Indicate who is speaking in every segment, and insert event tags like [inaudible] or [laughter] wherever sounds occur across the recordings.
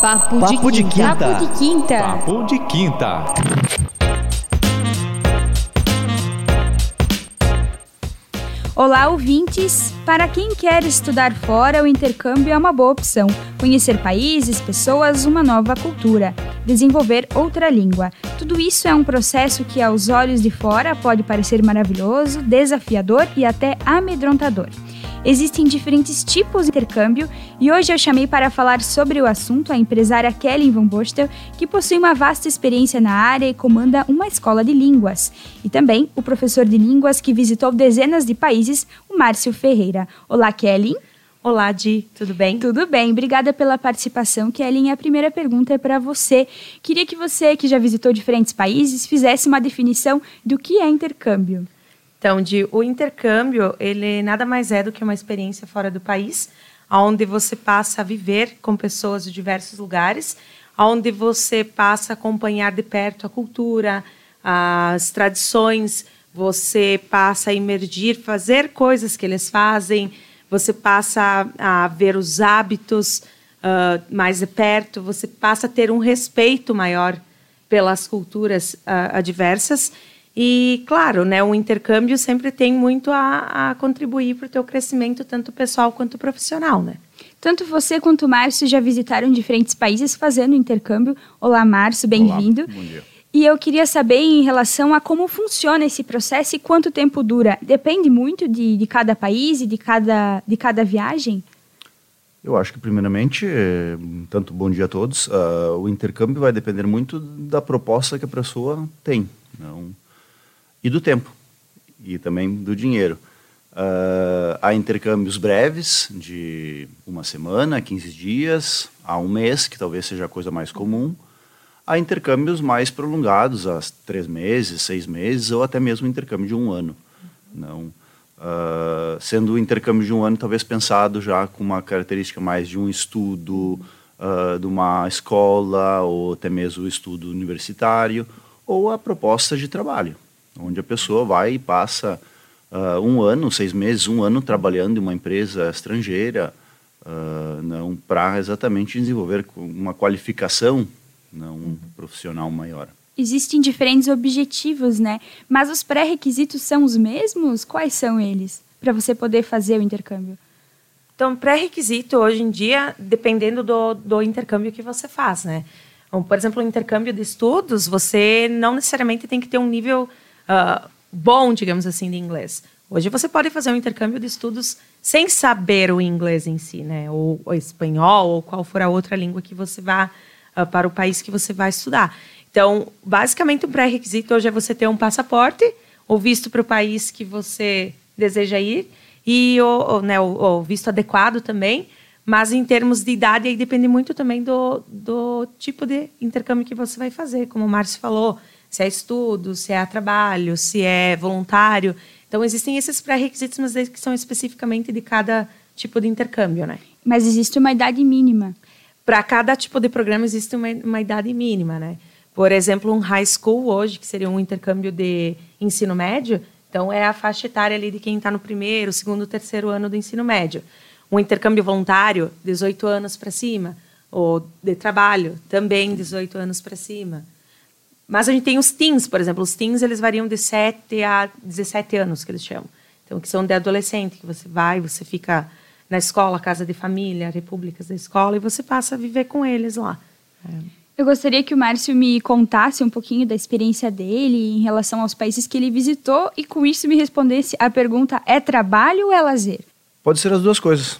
Speaker 1: Papo, Papo de, quinta.
Speaker 2: Papo de quinta.
Speaker 1: Papo de quinta.
Speaker 2: Olá, ouvintes! Para quem quer estudar fora, o intercâmbio é uma boa opção. Conhecer países, pessoas, uma nova cultura, desenvolver outra língua. Tudo isso é um processo que, aos olhos de fora, pode parecer maravilhoso, desafiador e até amedrontador. Existem diferentes tipos de intercâmbio e hoje eu chamei para falar sobre o assunto a empresária Kelly Van Bostel, que possui uma vasta experiência na área e comanda uma escola de línguas. E também o professor de línguas que visitou dezenas de países, o Márcio Ferreira. Olá, Kelly.
Speaker 3: Olá, Di, tudo bem?
Speaker 2: Tudo bem, obrigada pela participação. Kelly, a primeira pergunta é para você. Queria que você, que já visitou diferentes países, fizesse uma definição do que é intercâmbio.
Speaker 3: Então, de, o intercâmbio, ele nada mais é do que uma experiência fora do país, onde você passa a viver com pessoas de diversos lugares, onde você passa a acompanhar de perto a cultura, as tradições, você passa a emergir, fazer coisas que eles fazem, você passa a, a ver os hábitos uh, mais de perto, você passa a ter um respeito maior pelas culturas uh, adversas e, claro, né, o intercâmbio sempre tem muito a, a contribuir para o teu crescimento, tanto pessoal quanto profissional, né?
Speaker 2: Tanto você quanto o Márcio já visitaram diferentes países fazendo intercâmbio. Olá, Márcio, bem-vindo.
Speaker 4: Bom dia.
Speaker 2: E eu queria saber em relação a como funciona esse processo e quanto tempo dura. Depende muito de, de cada país e de cada, de cada viagem?
Speaker 4: Eu acho que, primeiramente, é, tanto bom dia a todos, uh, o intercâmbio vai depender muito da proposta que a pessoa tem. Não, e do tempo e também do dinheiro. Uh, há intercâmbios breves, de uma semana, 15 dias, há um mês, que talvez seja a coisa mais comum. Há intercâmbios mais prolongados, há três meses, seis meses, ou até mesmo intercâmbio de um ano. Não, uh, sendo o intercâmbio de um ano talvez pensado já com uma característica mais de um estudo, uh, de uma escola, ou até mesmo estudo universitário, ou a proposta de trabalho onde a pessoa vai e passa uh, um ano, seis meses, um ano trabalhando em uma empresa estrangeira, uh, não para exatamente desenvolver uma qualificação, não um profissional maior.
Speaker 2: Existem diferentes objetivos, né? Mas os pré-requisitos são os mesmos? Quais são eles para você poder fazer o intercâmbio?
Speaker 3: Então, pré-requisito hoje em dia, dependendo do, do intercâmbio que você faz, né? Então, por exemplo, o intercâmbio de estudos, você não necessariamente tem que ter um nível uh, bom, digamos assim, de inglês. Hoje você pode fazer um intercâmbio de estudos sem saber o inglês em si, né? Ou o espanhol, ou qual for a outra língua que você vá uh, para o país que você vai estudar. Então, basicamente, o pré-requisito hoje é você ter um passaporte, ou visto para o país que você deseja ir, e o, o, né, o, o visto adequado também. Mas em termos de idade, aí depende muito também do, do tipo de intercâmbio que você vai fazer. Como o Márcio falou, se é estudo, se é trabalho, se é voluntário. Então, existem esses pré-requisitos, mas que são especificamente de cada tipo de intercâmbio, né?
Speaker 2: Mas existe uma idade mínima.
Speaker 3: Para cada tipo de programa existe uma, uma idade mínima, né? Por exemplo, um high school hoje, que seria um intercâmbio de ensino médio, então é a faixa etária ali de quem está no primeiro, segundo, terceiro ano do ensino médio. Um intercâmbio voluntário, 18 anos para cima, ou de trabalho, também 18 anos para cima. Mas a gente tem os teens, por exemplo. Os teens, eles variam de 7 a 17 anos, que eles chamam. Então, que são de adolescente, que você vai, você fica na escola, casa de família, repúblicas da escola, e você passa a viver com eles lá.
Speaker 2: É. Eu gostaria que o Márcio me contasse um pouquinho da experiência dele em relação aos países que ele visitou e com isso me respondesse a pergunta: é trabalho ou é lazer?
Speaker 4: Pode ser as duas coisas.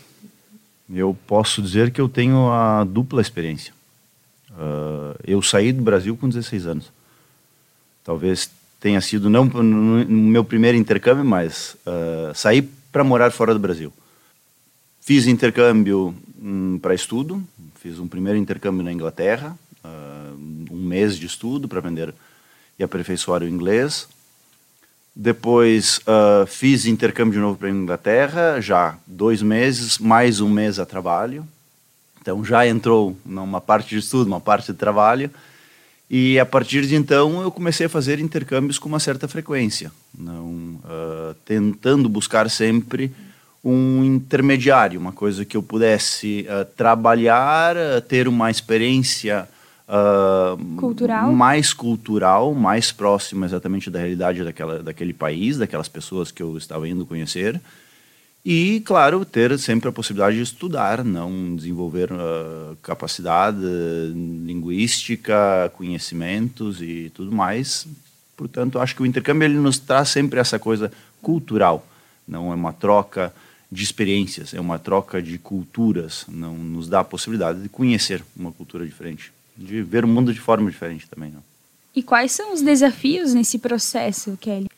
Speaker 4: Eu posso dizer que eu tenho a dupla experiência. Uh, eu saí do Brasil com 16 anos. Talvez tenha sido não no meu primeiro intercâmbio, mas uh, saí para morar fora do Brasil. Fiz intercâmbio um, para estudo, fiz um primeiro intercâmbio na Inglaterra, uh, um mês de estudo para aprender e aperfeiçoar o inglês. Depois uh, fiz intercâmbio de novo para a Inglaterra, já dois meses, mais um mês a trabalho. Então já entrou numa parte de estudo, uma parte de trabalho. E a partir de então eu comecei a fazer intercâmbios com uma certa frequência, não uh, tentando buscar sempre um intermediário, uma coisa que eu pudesse uh, trabalhar, uh, ter uma experiência
Speaker 2: cultural.
Speaker 4: mais cultural, mais próxima exatamente da realidade daquela, daquele país, daquelas pessoas que eu estava indo conhecer. E, claro, ter sempre a possibilidade de estudar, não desenvolver uh, capacidade linguística, conhecimentos e tudo mais. Portanto, acho que o intercâmbio ele nos traz sempre essa coisa cultural. Não é uma troca de experiências, é uma troca de culturas. Não nos dá a possibilidade de conhecer uma cultura diferente, de ver o mundo de forma diferente também. Não?
Speaker 2: E quais são os desafios nesse processo, Kelly?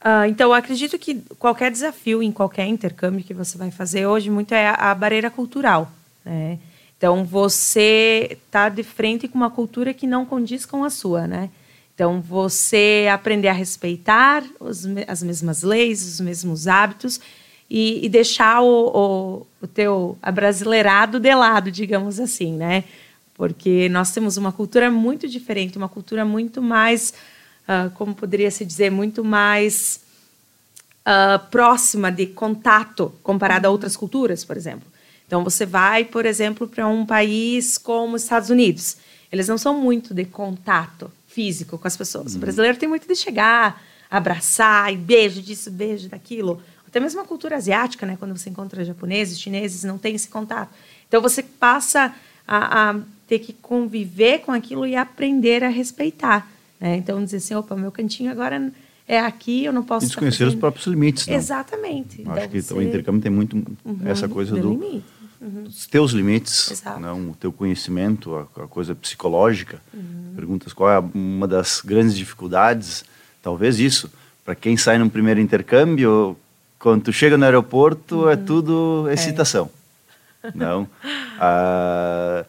Speaker 3: Uh, então, eu acredito que qualquer desafio em qualquer intercâmbio que você vai fazer hoje, muito é a, a barreira cultural. Né? Então, você está de frente com uma cultura que não condiz com a sua, né? Então, você aprender a respeitar os, as mesmas leis, os mesmos hábitos e, e deixar o, o, o teu abrasileirado de lado, digamos assim, né? Porque nós temos uma cultura muito diferente, uma cultura muito mais uh, como poderia se dizer, muito mais uh, próxima de contato comparada a outras culturas, por exemplo. Então, você vai, por exemplo, para um país como os Estados Unidos. Eles não são muito de contato físico com as pessoas. Uhum. O brasileiro tem muito de chegar, abraçar, e beijo disso, beijo daquilo. Até mesmo a cultura asiática, né? Quando você encontra japoneses, chineses, não tem esse contato. Então, você passa a, a ter que conviver com aquilo e aprender a respeitar. Né? Então, dizer assim, opa, meu cantinho agora é aqui, eu não posso...
Speaker 4: E desconhecer os próprios limites. Não?
Speaker 3: Exatamente.
Speaker 4: Acho então, que você... o intercâmbio tem muito uhum, essa coisa do... Limite. Uhum. Os teus limites, não, o teu conhecimento, a, a coisa psicológica. Uhum. Perguntas qual é uma das grandes dificuldades, talvez isso. Para quem sai no primeiro intercâmbio, quando tu chega no aeroporto, é uhum. tudo excitação. É. Não? Ah,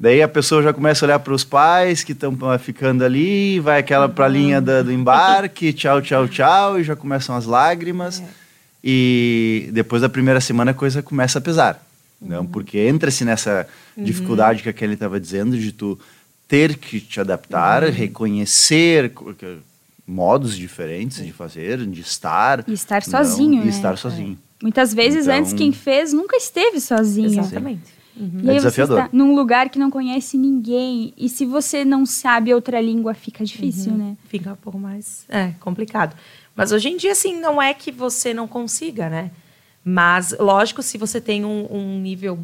Speaker 4: Daí a pessoa já começa a olhar para os pais que estão ficando ali, vai aquela para a linha do, do embarque, tchau, tchau, tchau, e já começam as lágrimas. É. E depois da primeira semana a coisa começa a pesar. Uhum. Não? Porque entra-se nessa uhum. dificuldade que a Kelly estava dizendo de tu ter que te adaptar, uhum. reconhecer modos diferentes de fazer, de estar.
Speaker 2: E estar sozinho. Não,
Speaker 4: né? E estar sozinho.
Speaker 2: É. Muitas vezes então, antes quem fez nunca esteve sozinho.
Speaker 3: Exatamente.
Speaker 2: Uhum. E é aí desafiador. você está num lugar que não conhece ninguém. E se você não sabe outra língua, fica difícil, uhum. né?
Speaker 3: Fica um pouco mais é, complicado. Mas hoje em dia, assim, não é que você não consiga, né? Mas, lógico, se você tem um, um nível,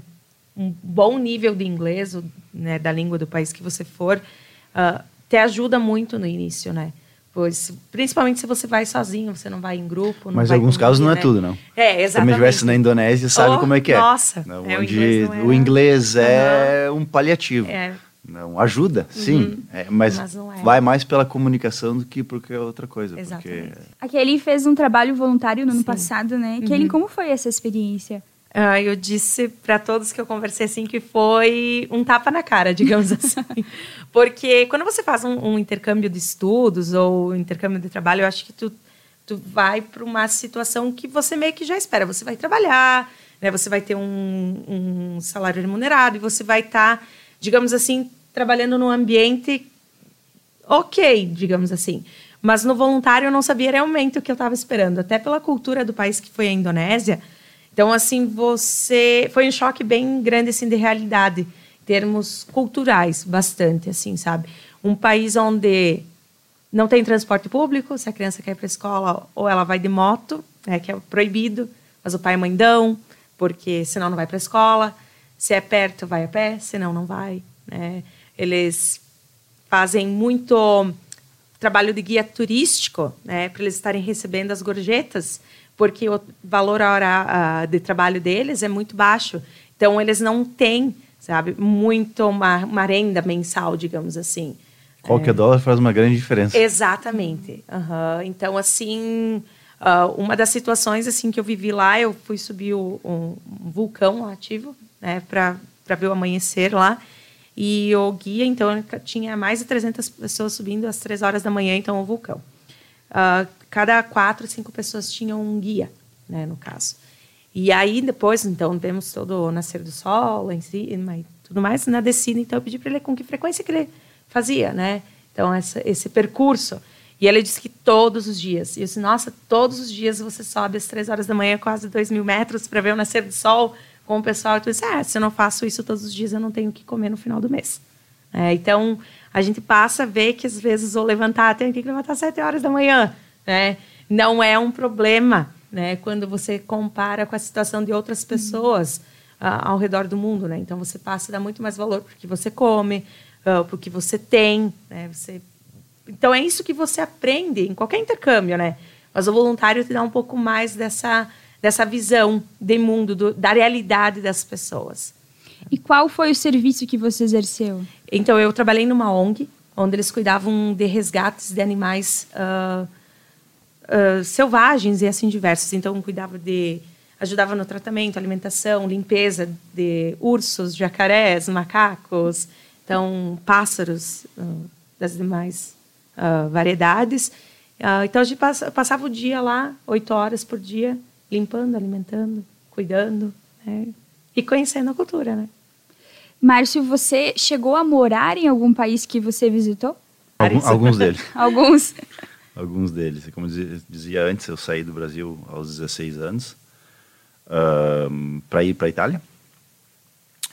Speaker 3: um bom nível de inglês, né, da língua do país que você for, uh, te ajuda muito no início, né? Pois, principalmente se você vai sozinho, você não vai em grupo.
Speaker 4: Mas em alguns casos não é né? tudo, não.
Speaker 3: É, exatamente. Se você
Speaker 4: estivesse na Indonésia, sabe oh, como é que é.
Speaker 3: Nossa,
Speaker 4: não, é, onde o inglês, é... o inglês é um paliativo. É. Não, ajuda, sim, uhum. é, mas, mas é. vai mais pela comunicação do que por qualquer outra coisa.
Speaker 3: Exatamente.
Speaker 4: Porque...
Speaker 2: A Kelly fez um trabalho voluntário no sim. ano passado, né? Uhum. Kelly, como foi essa experiência?
Speaker 3: Uh, eu disse para todos que eu conversei assim que foi um tapa na cara, digamos [laughs] assim. Porque quando você faz um, um, intercâmbio de estudos ou intercâmbio de trabalho, eu acho que tu, tu vai para uma situação que você meio que já espera. Você vai trabalhar, né? você vai ter um, um salário remunerado e você vai estar, tá, digamos assim, trabalhando num ambiente ok, digamos assim. Mas no voluntário eu não sabia realmente o que eu estava esperando. Até pela cultura do país que foi a Indonésia, então, assim, você. Foi um choque bem grande, assim, de realidade, em termos culturais, bastante, assim, sabe? Um país onde não tem transporte público, se a criança quer ir para a escola, ou ela vai de moto, né, que é proibido, mas o pai e a mãe dão, porque senão não vai para a escola. Se é perto, vai a pé, senão não vai. Né? Eles fazem muito trabalho de guia turístico, né, para eles estarem recebendo as gorjetas porque o valor hora de trabalho deles é muito baixo. Então, eles não têm, sabe, muito uma, uma renda mensal, digamos assim.
Speaker 4: Qualquer é. dólar faz uma grande diferença.
Speaker 3: Exatamente. Uhum. Então, assim, uh, uma das situações assim que eu vivi lá, eu fui subir o, um, vulcão ativo, né, para ver o amanhecer lá. E o guia, então, tinha mais de 300 pessoas subindo às três horas da manhã, então, o vulcão. Uh, cada quatro, cinco pessoas tinham um guia, né, no caso. E aí depois, então, vemos todo o nascer do sol, em si, mas tudo mais na descida. Então eu pedi para ele com que frequência que ele fazia, né? Então essa, esse percurso. E ele disse que todos os dias. E eu disse, nossa, todos os dias você sobe às três horas da manhã, quase dois mil metros, para ver o nascer do sol com o pessoal. E tu disse, é, se eu não faço isso todos os dias, eu não tenho o que comer no final do mês. É, então, a gente passa a ver que às vezes vou levantar, tenho que levantar às sete horas da manhã. Né? Não é um problema né? quando você compara com a situação de outras pessoas uh, ao redor do mundo. Né? Então, você passa a dar muito mais valor porque você come, uh, porque você tem. Né? Você... Então, é isso que você aprende em qualquer intercâmbio. Né? Mas o voluntário te dá um pouco mais dessa, dessa visão de mundo, do, da realidade das pessoas.
Speaker 2: E qual foi o serviço que você exerceu?
Speaker 3: Então, eu trabalhei numa ONG, onde eles cuidavam de resgates de animais uh, uh, selvagens e assim diversos. Então, cuidava de. ajudava no tratamento, alimentação, limpeza de ursos, jacarés, macacos, então, pássaros uh, das demais variedades. então, a gente passava o dia lá, oito horas por dia, limpando, alimentando, cuidando. Né? e conhecendo a cultura, né?
Speaker 2: Márcio, você chegou a morar em algum país que você visitou?
Speaker 4: Algum, alguns deles. [laughs]
Speaker 2: alguns.
Speaker 4: Alguns deles. Como dizia antes, eu saí do Brasil aos 16 anos uh, para ir para a Itália.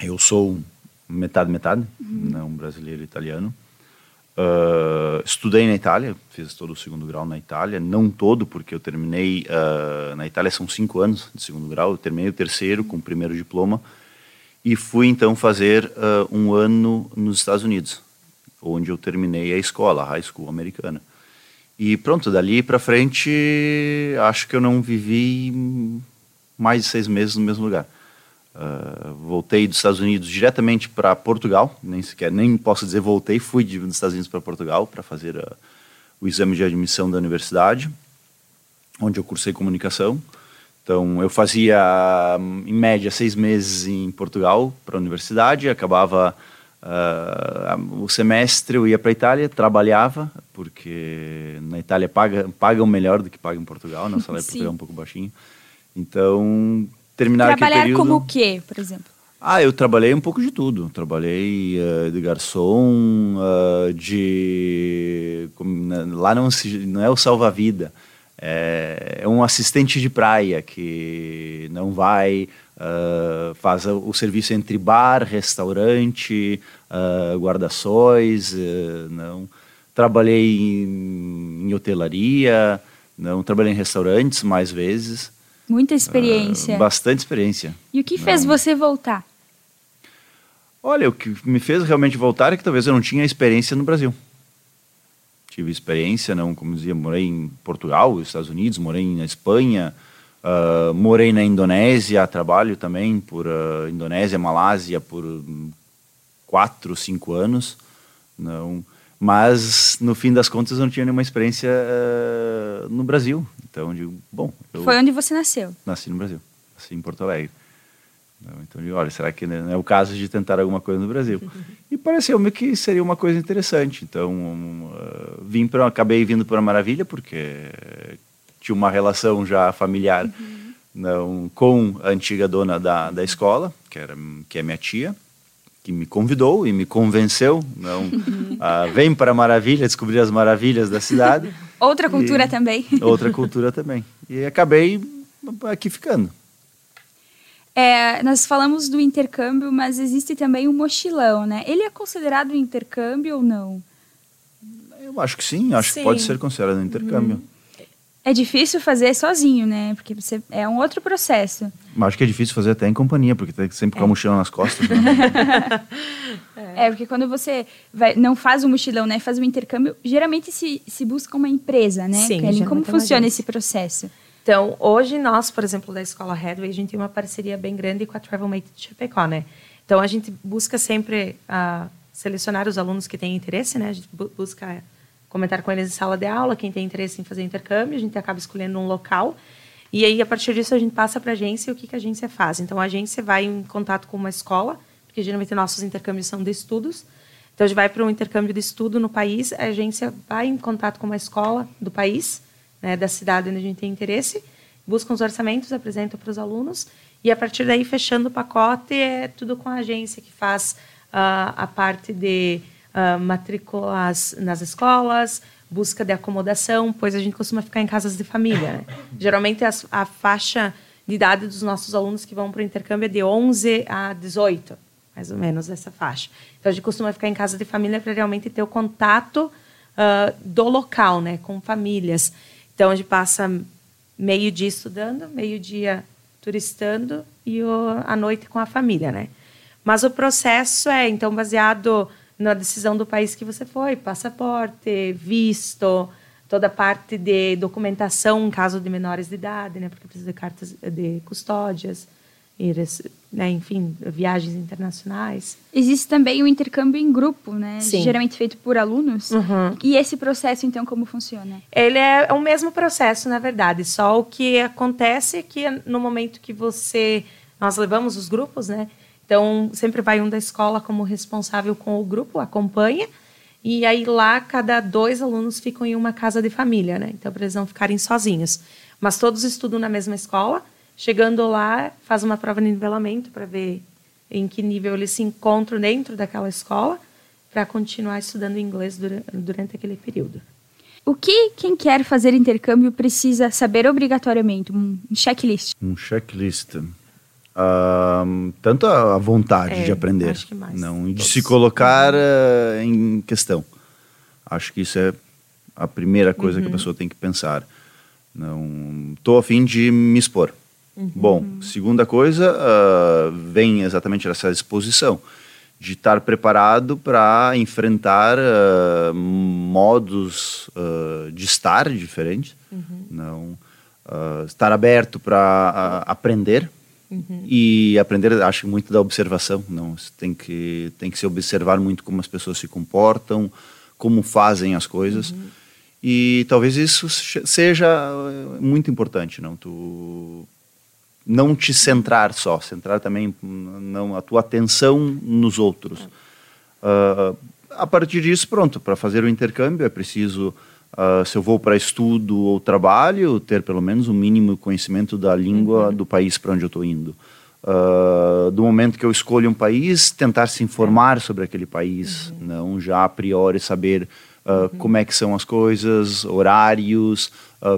Speaker 4: Eu sou metade metade, uhum. um brasileiro italiano. Uh, estudei na Itália, fiz todo o segundo grau na Itália, não todo, porque eu terminei uh, na Itália são cinco anos de segundo grau, eu terminei o terceiro com o primeiro diploma e fui então fazer um ano nos Estados Unidos, onde eu terminei a escola, a high school americana. E pronto, dali para frente, acho que eu não vivi mais de seis meses no mesmo lugar. Uh, voltei dos Estados Unidos diretamente para Portugal, nem sequer, nem posso dizer voltei, fui dos Estados Unidos para Portugal para fazer uh, o exame de admissão da universidade, onde eu cursei comunicação. Então, eu fazia, em média, seis meses em Portugal para a universidade, acabava uh, o semestre, eu ia para a Itália, trabalhava, porque na Itália paga, pagam melhor do que pagam em Portugal, né? o salário em Portugal é um pouco baixinho. Então, terminar
Speaker 2: Trabalhar
Speaker 4: período...
Speaker 2: como o quê, por exemplo?
Speaker 4: Ah, eu trabalhei um pouco de tudo. Trabalhei uh, de garçom, uh, de... Como, lá não, não é o salva-vida, é, é, um assistente de praia que não vai, uh, faz o serviço entre bar, restaurante, guarda-sóis, não... Trabalhei em, em hotelaria, não trabalhei em restaurantes mais vezes.
Speaker 2: Muita experiência. Uh,
Speaker 4: bastante experiência.
Speaker 2: E o que fez não. você voltar?
Speaker 4: Olha, o que me fez realmente voltar é que talvez eu não tinha experiência no Brasil. Tive experiência, não, como dizia, morei em Portugal, Estados Unidos, morei na Espanha, uh, morei na Indonésia, trabalho também por uh, Indonésia, Malásia por quatro, cinco anos. Não, mas no fim das contas eu não tinha nenhuma experiência uh, no Brasil. Então, digo, bom.
Speaker 2: Foi onde você nasceu?
Speaker 4: Nasci no Brasil, nasci em Porto Alegre. Então, digo, olha, será que não é o caso de tentar alguma coisa no Brasil? [laughs] E pareceu-me que seria uma coisa interessante. Então, uh, vim para, acabei vindo para Maravilha porque tinha uma relação já familiar uhum. não, com a antiga dona da, da escola, que, era, que é minha tia que me convidou e me convenceu, não, uh, vem para Maravilha descobrir as maravilhas da cidade.
Speaker 2: Outra cultura também.
Speaker 4: Outra cultura também. E acabei aqui ficando.
Speaker 2: É, nós falamos do intercâmbio, mas existe também o mochilão, né? Ele é considerado intercâmbio ou não?
Speaker 4: Eu acho que sim, acho sim. que pode ser considerado um intercâmbio. Uhum.
Speaker 2: É difícil fazer sozinho, né? Porque você é um outro processo.
Speaker 4: Mas acho que é difícil fazer até em companhia, porque tem sempre com a é. mochila nas costas. Né? [laughs]
Speaker 2: é. porque quando você vai, não faz o um mochilão, né? Faz o um intercâmbio, geralmente se, se busca uma empresa, né?
Speaker 3: Sim,
Speaker 2: Kelly, como funciona esse processo?
Speaker 3: Então, hoje nós, por exemplo, da Escola Headway, a gente tem uma parceria bem grande com a Travelmate de Chapecó, né? Então, a gente busca sempre uh, selecionar os alunos que têm interesse, né? A gente busca comentar com eles em sala de aula, quem tem interesse em fazer intercâmbio, a gente acaba escolhendo um local. E aí, a partir disso, a gente passa para a agência o que, que a agência faz. Então, a agência vai em contato com uma escola, porque geralmente nossos intercâmbios são de estudos. Então, a gente vai para um intercâmbio de estudo no país, a agência vai em contato com uma escola do país, né, da cidade onde a gente tem interesse, busca os orçamentos, apresenta para os alunos, e a partir daí, fechando o pacote, é tudo com a agência que faz uh, a parte de uh, matrículas nas escolas, busca de acomodação, pois a gente costuma ficar em casas de família. Né? Geralmente as, a faixa de idade dos nossos alunos que vão para o intercâmbio é de 11 a 18, mais ou menos essa faixa. Então a gente costuma ficar em casa de família para realmente ter o contato uh, do local, né, com famílias. Então a gente passa meio dia estudando, meio dia turistando e o, a noite com a família, né? Mas o processo é então baseado na decisão do país que você foi, passaporte, visto, toda a parte de documentação em caso de menores de idade, né, porque precisa de cartas de custódias, né, enfim, viagens internacionais.
Speaker 2: Existe também o intercâmbio em grupo, né,
Speaker 3: Sim.
Speaker 2: geralmente feito por alunos.
Speaker 3: Uhum.
Speaker 2: E esse processo, então, como funciona?
Speaker 3: Ele é o mesmo processo, na verdade, só o que acontece é que no momento que você... Nós levamos os grupos, né? Então, sempre vai um da escola como responsável com o grupo, acompanha. E aí lá, cada dois alunos ficam em uma casa de família, né? Então, para eles não ficarem sozinhos. Mas todos estudam na mesma escola. Chegando lá, faz uma prova de nivelamento para ver em que nível eles se encontram dentro daquela escola para continuar estudando inglês durante, durante aquele período.
Speaker 2: O que quem quer fazer intercâmbio precisa saber obrigatoriamente? Um checklist.
Speaker 4: Um checklist. Um, tanto a vontade
Speaker 3: É,
Speaker 4: de aprender,
Speaker 3: acho que mais.
Speaker 4: não de
Speaker 3: Todos.
Speaker 4: se colocar uh, em questão. Acho que isso é a primeira coisa
Speaker 3: Uhum.
Speaker 4: que a pessoa tem que pensar. Não estou a fim de me expor.
Speaker 3: Uhum.
Speaker 4: Bom, segunda coisa, uh, vem exatamente essa disposição de estar preparado para enfrentar uh, modos uh, de estar diferentes,
Speaker 3: Uhum.
Speaker 4: não uh, estar aberto para aprender
Speaker 3: Uhum.
Speaker 4: e aprender acho muito da observação não? Você tem que tem que se observar muito como as pessoas se comportam como fazem as coisas.
Speaker 3: Uhum.
Speaker 4: e talvez isso se- seja uh, muito importante não? Tu não te centrar só centrar também não a tua atenção nos outros. Uh, a partir disso, pronto, para fazer o intercâmbio é preciso, uh, se eu vou para estudo ou trabalho, ter pelo menos um mínimo conhecimento da língua do país para onde eu estou indo. Uh, do momento que eu escolho um país, tentar se informar sobre aquele país, não já a priori saber uh, como é que são as coisas, horários,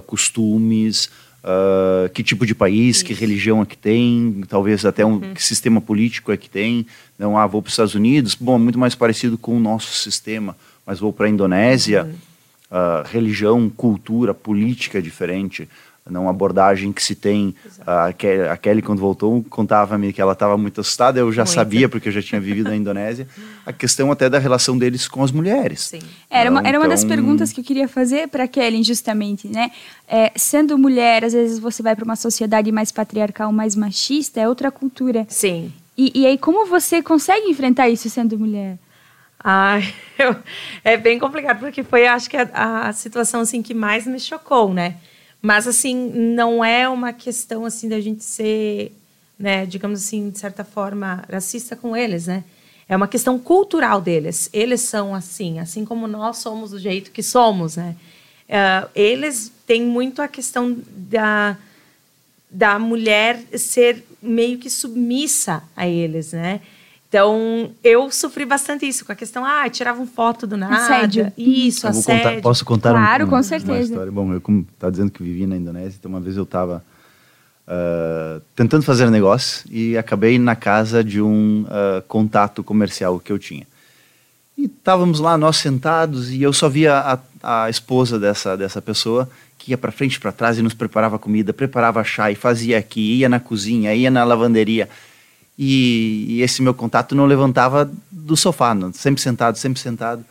Speaker 4: costumes, uh, que tipo de país, que religião é que tem, talvez até um que sistema político é que tem. Não, ah, vou para os Estados Unidos, bom, é muito mais parecido com o nosso sistema, mas vou para a Indonésia, ah, religião, cultura, política é diferente. Não a abordagem que se tem. Ah, a Ke- a Kelly, quando voltou, contava-me que ela estava muito assustada. Eu já
Speaker 3: Muito.
Speaker 4: sabia, porque eu já tinha vivido na Indonésia. A questão até da relação deles com as mulheres.
Speaker 3: Sim.
Speaker 2: Era uma,
Speaker 4: Não,
Speaker 2: era uma das
Speaker 4: então-
Speaker 2: perguntas que eu queria fazer para Kellen, justamente, né? É, sendo mulher, às vezes você vai para uma sociedade mais patriarcal, mais machista, é outra cultura.
Speaker 3: Sim.
Speaker 2: E, e aí, como você consegue enfrentar isso sendo mulher?
Speaker 3: Ai, [laughs] eu- é bem complicado, porque foi, acho que, a, a situação, assim, que mais me chocou, né? Mas, assim, não é uma questão, assim, da gente ser, né, digamos assim, de certa forma, racista com eles, né? É uma questão cultural deles. Eles são assim, assim como nós somos do jeito que somos, né? Ah, eles têm muito a questão da da mulher ser meio que submissa a eles, né? Então, eu sofri bastante isso com a questão, ah, tiravam foto do nada.
Speaker 2: Assédio.
Speaker 3: Isso, assédio.
Speaker 4: contar, posso contar um-
Speaker 2: Claro,
Speaker 4: um-
Speaker 2: com
Speaker 4: uma
Speaker 2: certeza.
Speaker 4: história? Bom, eu como tá dizendo que vivi na Indonésia, então uma vez eu estava tentando fazer negócio e acabei na casa de um ah, contato comercial que eu tinha. E estávamos lá nós sentados e eu só via a, a esposa dessa dessa pessoa que ia para frente e para trás e nos preparava comida, preparava chá e fazia aqui, ia na cozinha, ia na lavanderia. E, e esse meu contato não levantava do sofá, não, sempre sentado, sempre sentado.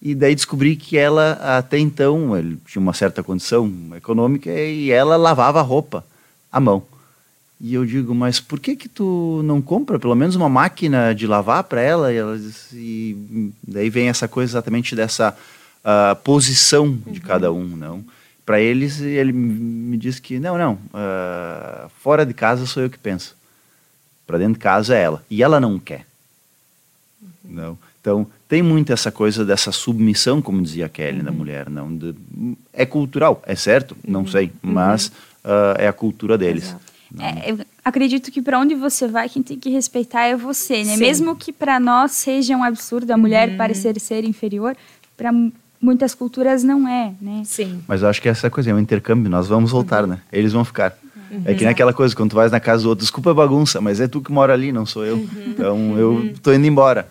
Speaker 4: E daí descobri que ela, até então, ele tinha uma certa condição econômica e ela lavava a roupa à mão. E eu digo, mas por que que tu não compra pelo menos uma máquina de lavar para ela? E, ela disse, e daí vem essa coisa exatamente dessa ah, posição de cada um, não? Para eles, ele me disse que não, não, ah, fora de casa sou eu que penso. Para dentro de casa é ela. E ela não quer. Não. Então, tem muito essa coisa dessa submissão, como dizia a Kelly, da mulher. não de- É cultural, é certo? Não sei, mas ah, é a cultura deles.
Speaker 2: É, eu acredito que para onde você vai, quem tem que respeitar é você, né?
Speaker 3: Sim.
Speaker 2: Mesmo que para nós seja um absurdo a mulher parecer ser inferior, para muitas culturas não é, né?
Speaker 3: Sim.
Speaker 4: Mas eu acho que essa coisa é um intercâmbio, nós vamos voltar, né? Eles vão ficar. É que nem aquela coisa, quando tu vais na casa do outro, desculpa a bagunça, mas é tu que mora ali, não sou eu. Então eu tô indo embora.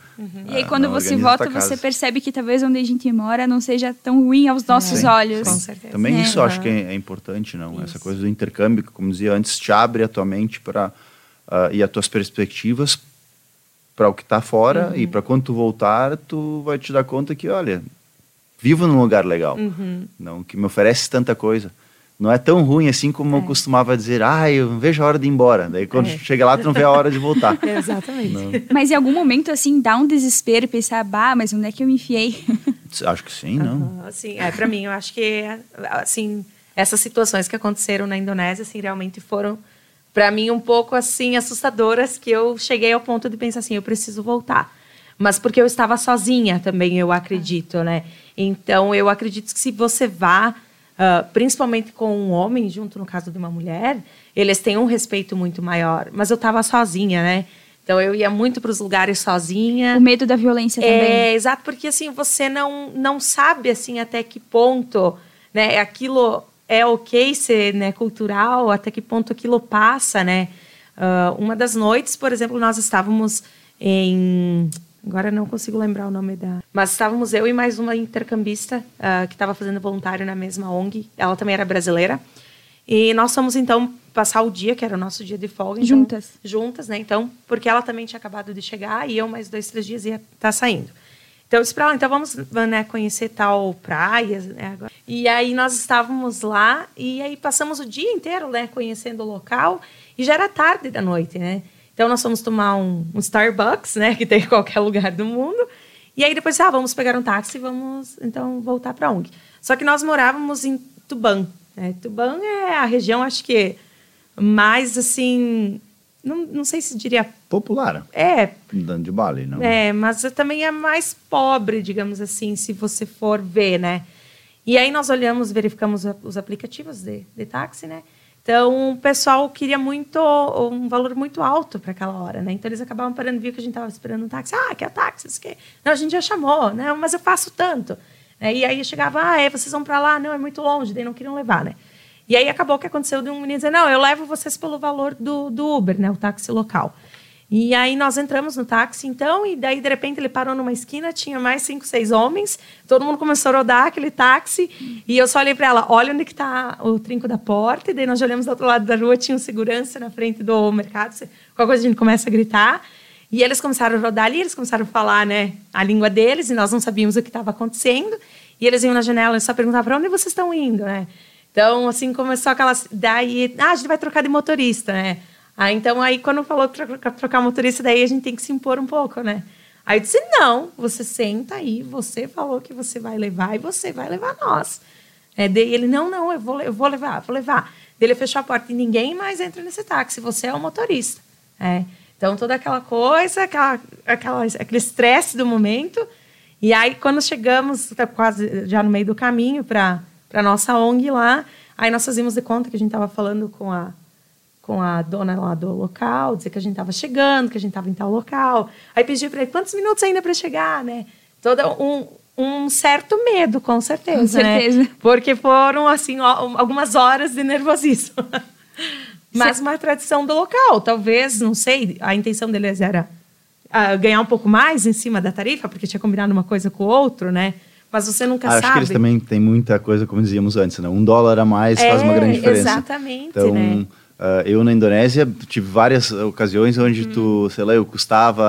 Speaker 2: E aí,
Speaker 4: Ah,
Speaker 2: quando
Speaker 4: não,
Speaker 2: você volta, você percebe que talvez onde a gente mora não seja tão ruim aos nossos
Speaker 4: Sim.
Speaker 2: olhos.
Speaker 3: Com certeza.
Speaker 4: Também
Speaker 2: É.
Speaker 4: isso eu acho que é, é importante, não? Essa
Speaker 3: Isso.
Speaker 4: coisa do intercâmbio, que, como dizia antes, te abre a tua mente para e as tuas perspectivas para o que está fora e para quando tu voltar, tu vai te dar conta que, olha, vivo num lugar legal, não que me oferece tanta coisa. Não é tão ruim assim como eu costumava dizer, ah, eu não vejo a hora de ir embora. Daí quando
Speaker 3: É.
Speaker 4: chega lá, tu não vê a hora de voltar. [laughs]
Speaker 3: Exatamente.
Speaker 4: Não.
Speaker 2: Mas em algum momento, assim, dá um desespero e pensar, bah, mas onde é que eu me enfiei? [laughs]
Speaker 4: Acho que sim, não.
Speaker 3: Aham, Assim, é, para mim, eu acho que, assim, essas situações que aconteceram na Indonésia, assim, realmente foram, para mim, um pouco, assim, assustadoras, que eu cheguei ao ponto de pensar assim, eu preciso voltar. Mas porque eu estava sozinha também, eu acredito, né? Então, eu acredito que se você vá, ah, principalmente com um homem junto, no caso de uma mulher, eles têm um respeito muito maior. Mas eu estava sozinha, né? Então, eu ia muito para os lugares sozinha.
Speaker 2: o medo da violência também.
Speaker 3: É, exato, porque assim, você não, não sabe assim até que ponto, né, aquilo é ok ser, né, cultural, até que ponto aquilo passa, né? Ah, uma das noites, por exemplo, nós estávamos em agora não consigo lembrar o nome da, mas estávamos eu e mais uma intercambista ah, que estava fazendo voluntário na mesma ONG. Ela também era brasileira. E nós fomos então passar o dia, que era o nosso dia de folga. então-
Speaker 2: Juntas.
Speaker 3: juntas, né? Então, porque ela também tinha acabado de chegar e eu mais dois, três dias ia estar saindo. Então eu disse para ela, então vamos né, conhecer tal praia, né. E aí nós estávamos lá e aí passamos o dia inteiro, né, conhecendo o local e já era tarde da noite, né? Então nós fomos tomar um, um Starbucks, né, que tem em qualquer lugar do mundo. E aí depois, ah, vamos pegar um táxi e vamos então voltar para ONG. Só que nós morávamos em Tuban. Né? Tuban é a região, acho que mais assim, não, não sei se diria
Speaker 4: Popular,
Speaker 3: é,
Speaker 4: dando de Bali, não?
Speaker 3: é, mas também é mais pobre, digamos assim, se você for ver, né? E aí nós olhamos, verificamos os aplicativos de, de táxi, né? Então, o pessoal queria muito, um valor muito alto para aquela hora, né? Então, eles acabavam parando, viu que a gente estava esperando um táxi. Ah, quer táxi? Isso aqui. Não, a gente já chamou, né? Mas eu faço tanto. Né? E aí chegava, ah, é, vocês vão para lá? Não, é muito longe. Daí não queriam levar, né? E aí acabou que aconteceu de um menino dizer, não, eu levo vocês pelo valor do, do Uber, né? O táxi local. E aí nós entramos no táxi, então, e daí, de repente, ele parou numa esquina, tinha mais cinco, seis homens, todo mundo começou a rodar aquele táxi, e eu só olhei para ela, olha onde que está o trinco da porta, e daí nós olhamos do outro lado da rua, tinha um segurança na frente do mercado, qualquer coisa a gente começa a gritar, e eles começaram a rodar ali, eles começaram a falar, né, a língua deles, e nós não sabíamos o que estava acontecendo, e eles iam na janela e só perguntavam, para onde vocês estão indo, né? Então, assim, começou aquela... Daí, ah, a gente vai trocar de motorista, né? Aí, então, aí quando falou trocar, trocar motorista, daí a gente tem que se impor um pouco, né? Aí eu disse, não, você senta aí, você falou que você vai levar e você vai levar nós. É, daí ele, não, não, eu vou, eu vou levar, vou levar. Daí ele fechou a porta e ninguém mais entra nesse táxi, você é o motorista. É. Então, toda aquela coisa, aquela, aquela, aquele estresse do momento. E aí, quando chegamos, tá quase já no meio do caminho para nossa ONG lá, aí nós fazíamos de conta que a gente estava falando com a, com a dona lá do local, dizer que a gente estava chegando, que a gente estava em tal local. Aí pedi para ele quantos minutos ainda para chegar, né? Todo um, um certo medo, com certeza.
Speaker 2: Com certeza.
Speaker 3: Né? Porque foram, assim, algumas horas de nervosismo. [laughs] Mas uma tradição do local. Talvez, não sei, a intenção deles era ah, ganhar um pouco mais em cima da tarifa, porque tinha combinado uma coisa com o outro, né? Mas você nunca
Speaker 4: Ah,
Speaker 3: sabe.
Speaker 4: acho que eles também têm muita coisa, como dizíamos antes, né? Um dólar a mais faz uma
Speaker 3: É,
Speaker 4: grande diferença.
Speaker 3: exatamente,
Speaker 4: Então,
Speaker 3: né?
Speaker 4: Ah, eu na Indonésia tive várias ocasiões onde
Speaker 3: Uhum.
Speaker 4: tu, sei lá, eu custava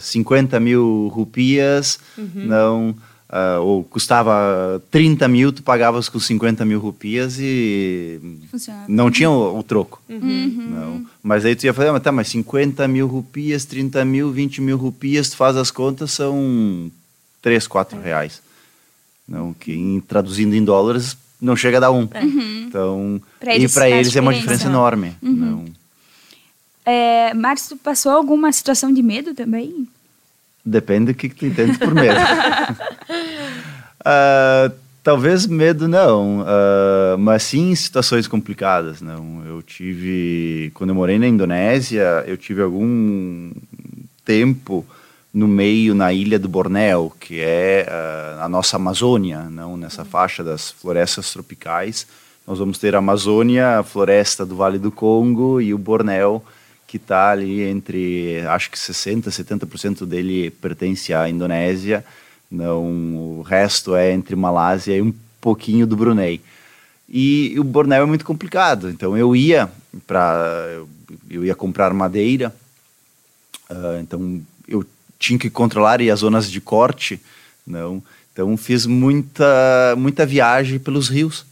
Speaker 4: 50 mil rupias,
Speaker 3: Uhum.
Speaker 4: não, ah, ou custava 30 mil, tu pagavas com 50 mil rupias e
Speaker 2: Funcionava.
Speaker 4: não tinha o, o troco.
Speaker 3: Uhum.
Speaker 4: Não. Mas aí tu ia falar, ah, mas tá, mas 50 mil rupias, 30 mil, 20 mil rupias, tu faz as contas, são 3, 4
Speaker 3: É.
Speaker 4: reais. Não, que em- traduzindo em dólares não chega a dar um. Então,
Speaker 2: Pra
Speaker 4: e para eles é uma
Speaker 2: diferença.
Speaker 4: diferença enorme. Não,
Speaker 2: É, Marcos, tu passou alguma situação de medo também?
Speaker 4: depende do que, que tu entende por medo. [laughs] Ah, talvez medo não, ah, mas sim situações complicadas. Não, eu tive quando eu morei na Indonésia, eu tive algum tempo no meio, na ilha do Bornéu, que é uh, a nossa Amazônia, não nessa faixa das florestas tropicais. Nós vamos ter a Amazônia, a floresta do Vale do Congo e o Bornéu, que está ali entre, acho que 60%, 70% dele pertence à Indonésia, não, o resto é entre Malásia e um pouquinho do Brunei. E, e o Bornéu é muito complicado, então eu ia para eu ia comprar madeira, uh, então tinha que controlar as zonas de corte, não. Então fiz muita muita viagem pelos rios,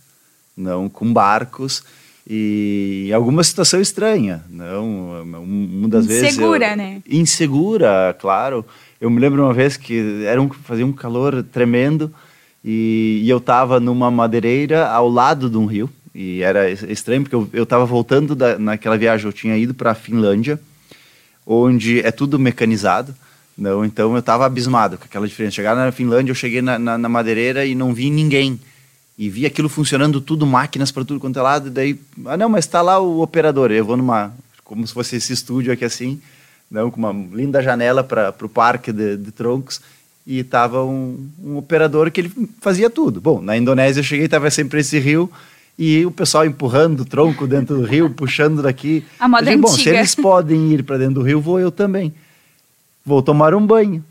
Speaker 4: não, com barcos e alguma situação estranha, não, uma das
Speaker 2: insegura,
Speaker 4: vezes
Speaker 2: insegura, né?
Speaker 4: Insegura, claro. Eu me lembro uma vez que era um, fazia um calor tremendo e, e eu estava numa madeireira ao lado de um rio e era estranho porque eu estava voltando da, naquela viagem eu tinha ido para a Finlândia onde é tudo mecanizado não então eu estava abismado com aquela diferença chegar na Finlândia eu cheguei na, na, na madeireira e não vi ninguém e vi aquilo funcionando tudo, máquinas para tudo quanto é lado, e daí, ah não, mas está lá o operador, eu vou numa, como se fosse esse estúdio aqui assim, não, com uma linda janela para o parque de, de, troncos, e estava um, um, operador que ele fazia tudo. Bom, na Indonésia eu cheguei, estava sempre esse rio, e o pessoal empurrando o tronco dentro do rio, puxando daqui.
Speaker 2: A moda
Speaker 4: Bom, se eles podem ir para dentro do rio, vou eu também. Vou tomar um banho.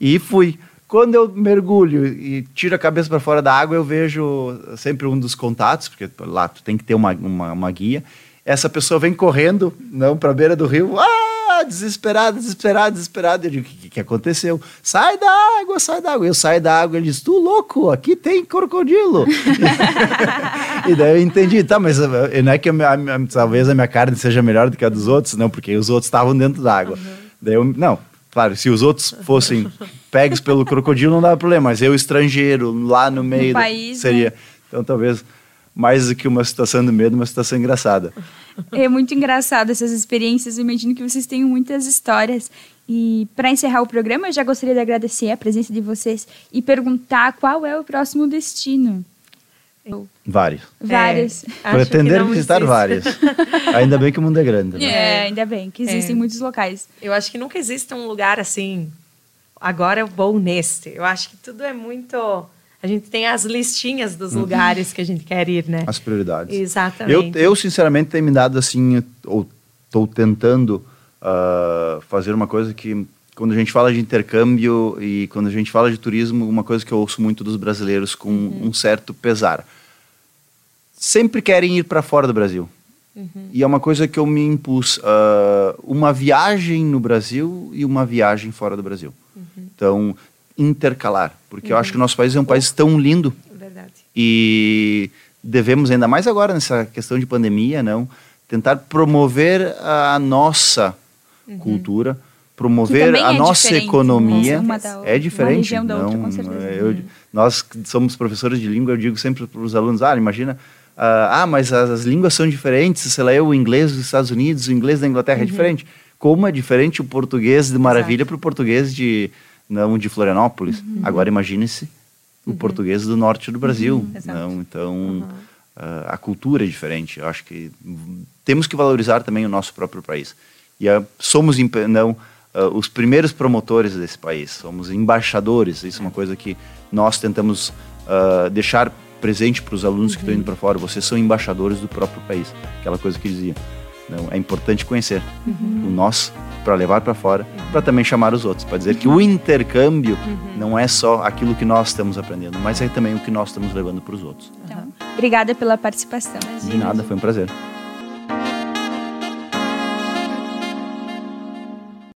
Speaker 4: E fui. Quando eu mergulho e tiro a cabeça para fora da água, eu vejo sempre um dos contatos, porque lá tu tem que ter uma, uma, uma guia. Essa pessoa vem correndo, não, para a beira do rio, ah, desesperado, desesperado, desesperado. Eu digo, o que, que aconteceu? Sai da água, sai da água. Eu saio da água, ele diz, tu louco, aqui tem crocodilo. [laughs] e daí eu entendi, tá, mas eh, não é que a minha, a, talvez a minha carne seja melhor do que a dos outros, não, porque os outros estavam dentro da água. Uhum. Daí eu, não, Claro, se os outros fossem pegos pelo crocodilo, não dava problema, mas eu, estrangeiro, lá no meio,
Speaker 2: no país,
Speaker 4: seria.
Speaker 2: Né?
Speaker 4: Então, talvez mais do que uma situação de medo, uma situação engraçada.
Speaker 2: É muito engraçado essas experiências. Eu imagino que vocês tenham muitas histórias. E para encerrar o programa, eu já gostaria de agradecer a presença de vocês e perguntar qual é o próximo destino.
Speaker 4: Vários.
Speaker 2: Vários.
Speaker 3: É,
Speaker 4: Pretender visitar existe. vários. ainda bem que o mundo é grande. Né?
Speaker 2: É, ainda bem que existem é. muitos locais.
Speaker 3: Eu acho que nunca existe um lugar assim. Agora eu vou neste. Eu acho que tudo é muito. A gente tem as listinhas dos uhum. lugares que a gente quer ir, né?
Speaker 4: As prioridades.
Speaker 3: Exatamente.
Speaker 4: Eu, eu sinceramente, tenho me dado assim, ou estou tentando uh, fazer uma coisa que quando a gente fala de intercâmbio e quando a gente fala de turismo, uma coisa que eu ouço muito dos brasileiros com uhum. um certo pesar. Sempre querem ir para fora do Brasil. Uhum. E é uma coisa que eu me impus. Uh, uma viagem no Brasil e uma viagem fora do Brasil. Uhum. Então, intercalar. Porque eu acho que o nosso país é um país tão lindo.
Speaker 3: Verdade.
Speaker 4: E devemos, ainda mais agora nessa questão de pandemia, não tentar promover a nossa uhum. cultura promover a é nossa economia é diferente. não, eu, nós somos professores de língua, eu digo sempre para os alunos, ah, imagina, ah, mas as, as, línguas são diferentes, sei lá, eu, o inglês dos Estados Unidos, o inglês da Inglaterra é uhum. é diferente. Como é diferente o português de Maravilha para o português de, não, de Florianópolis. Uhum. Agora imagine-se o uhum. português do norte do Brasil. Uhum. Não, então, uh, a cultura é diferente. Eu acho que temos que valorizar também o nosso próprio país. E uh, somos, não uh, os primeiros promotores desse país, somos embaixadores. Isso é uma coisa que nós tentamos uh, deixar presente para os alunos uhum. que estão indo para fora. Vocês são embaixadores do próprio país. Aquela coisa que dizia. Não, é importante conhecer uhum. o nosso para levar para fora, uhum. para também chamar os outros, para dizer que o intercâmbio uhum. não é só aquilo que nós estamos aprendendo, mas é também o que nós estamos levando para os outros.
Speaker 2: Então, obrigada pela participação.
Speaker 4: De nada, foi um prazer.